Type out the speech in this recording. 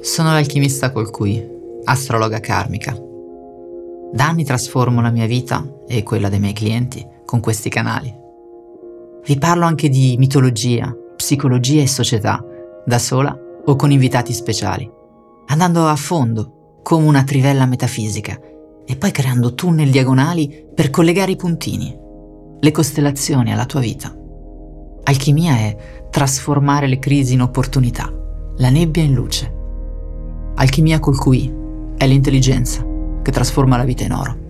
Sono l'alchimista col cui, astrologa karmica. Da anni trasformo la mia vita e quella dei miei clienti con questi canali. Vi parlo anche di mitologia, psicologia e società, da sola o con invitati speciali, andando a fondo come una trivella metafisica e poi creando tunnel diagonali per collegare i puntini, le costellazioni alla tua vita. Alchimia è trasformare le crisi in opportunità, la nebbia in luce. Alchimia col cui è l'intelligenza che trasforma la vita in oro.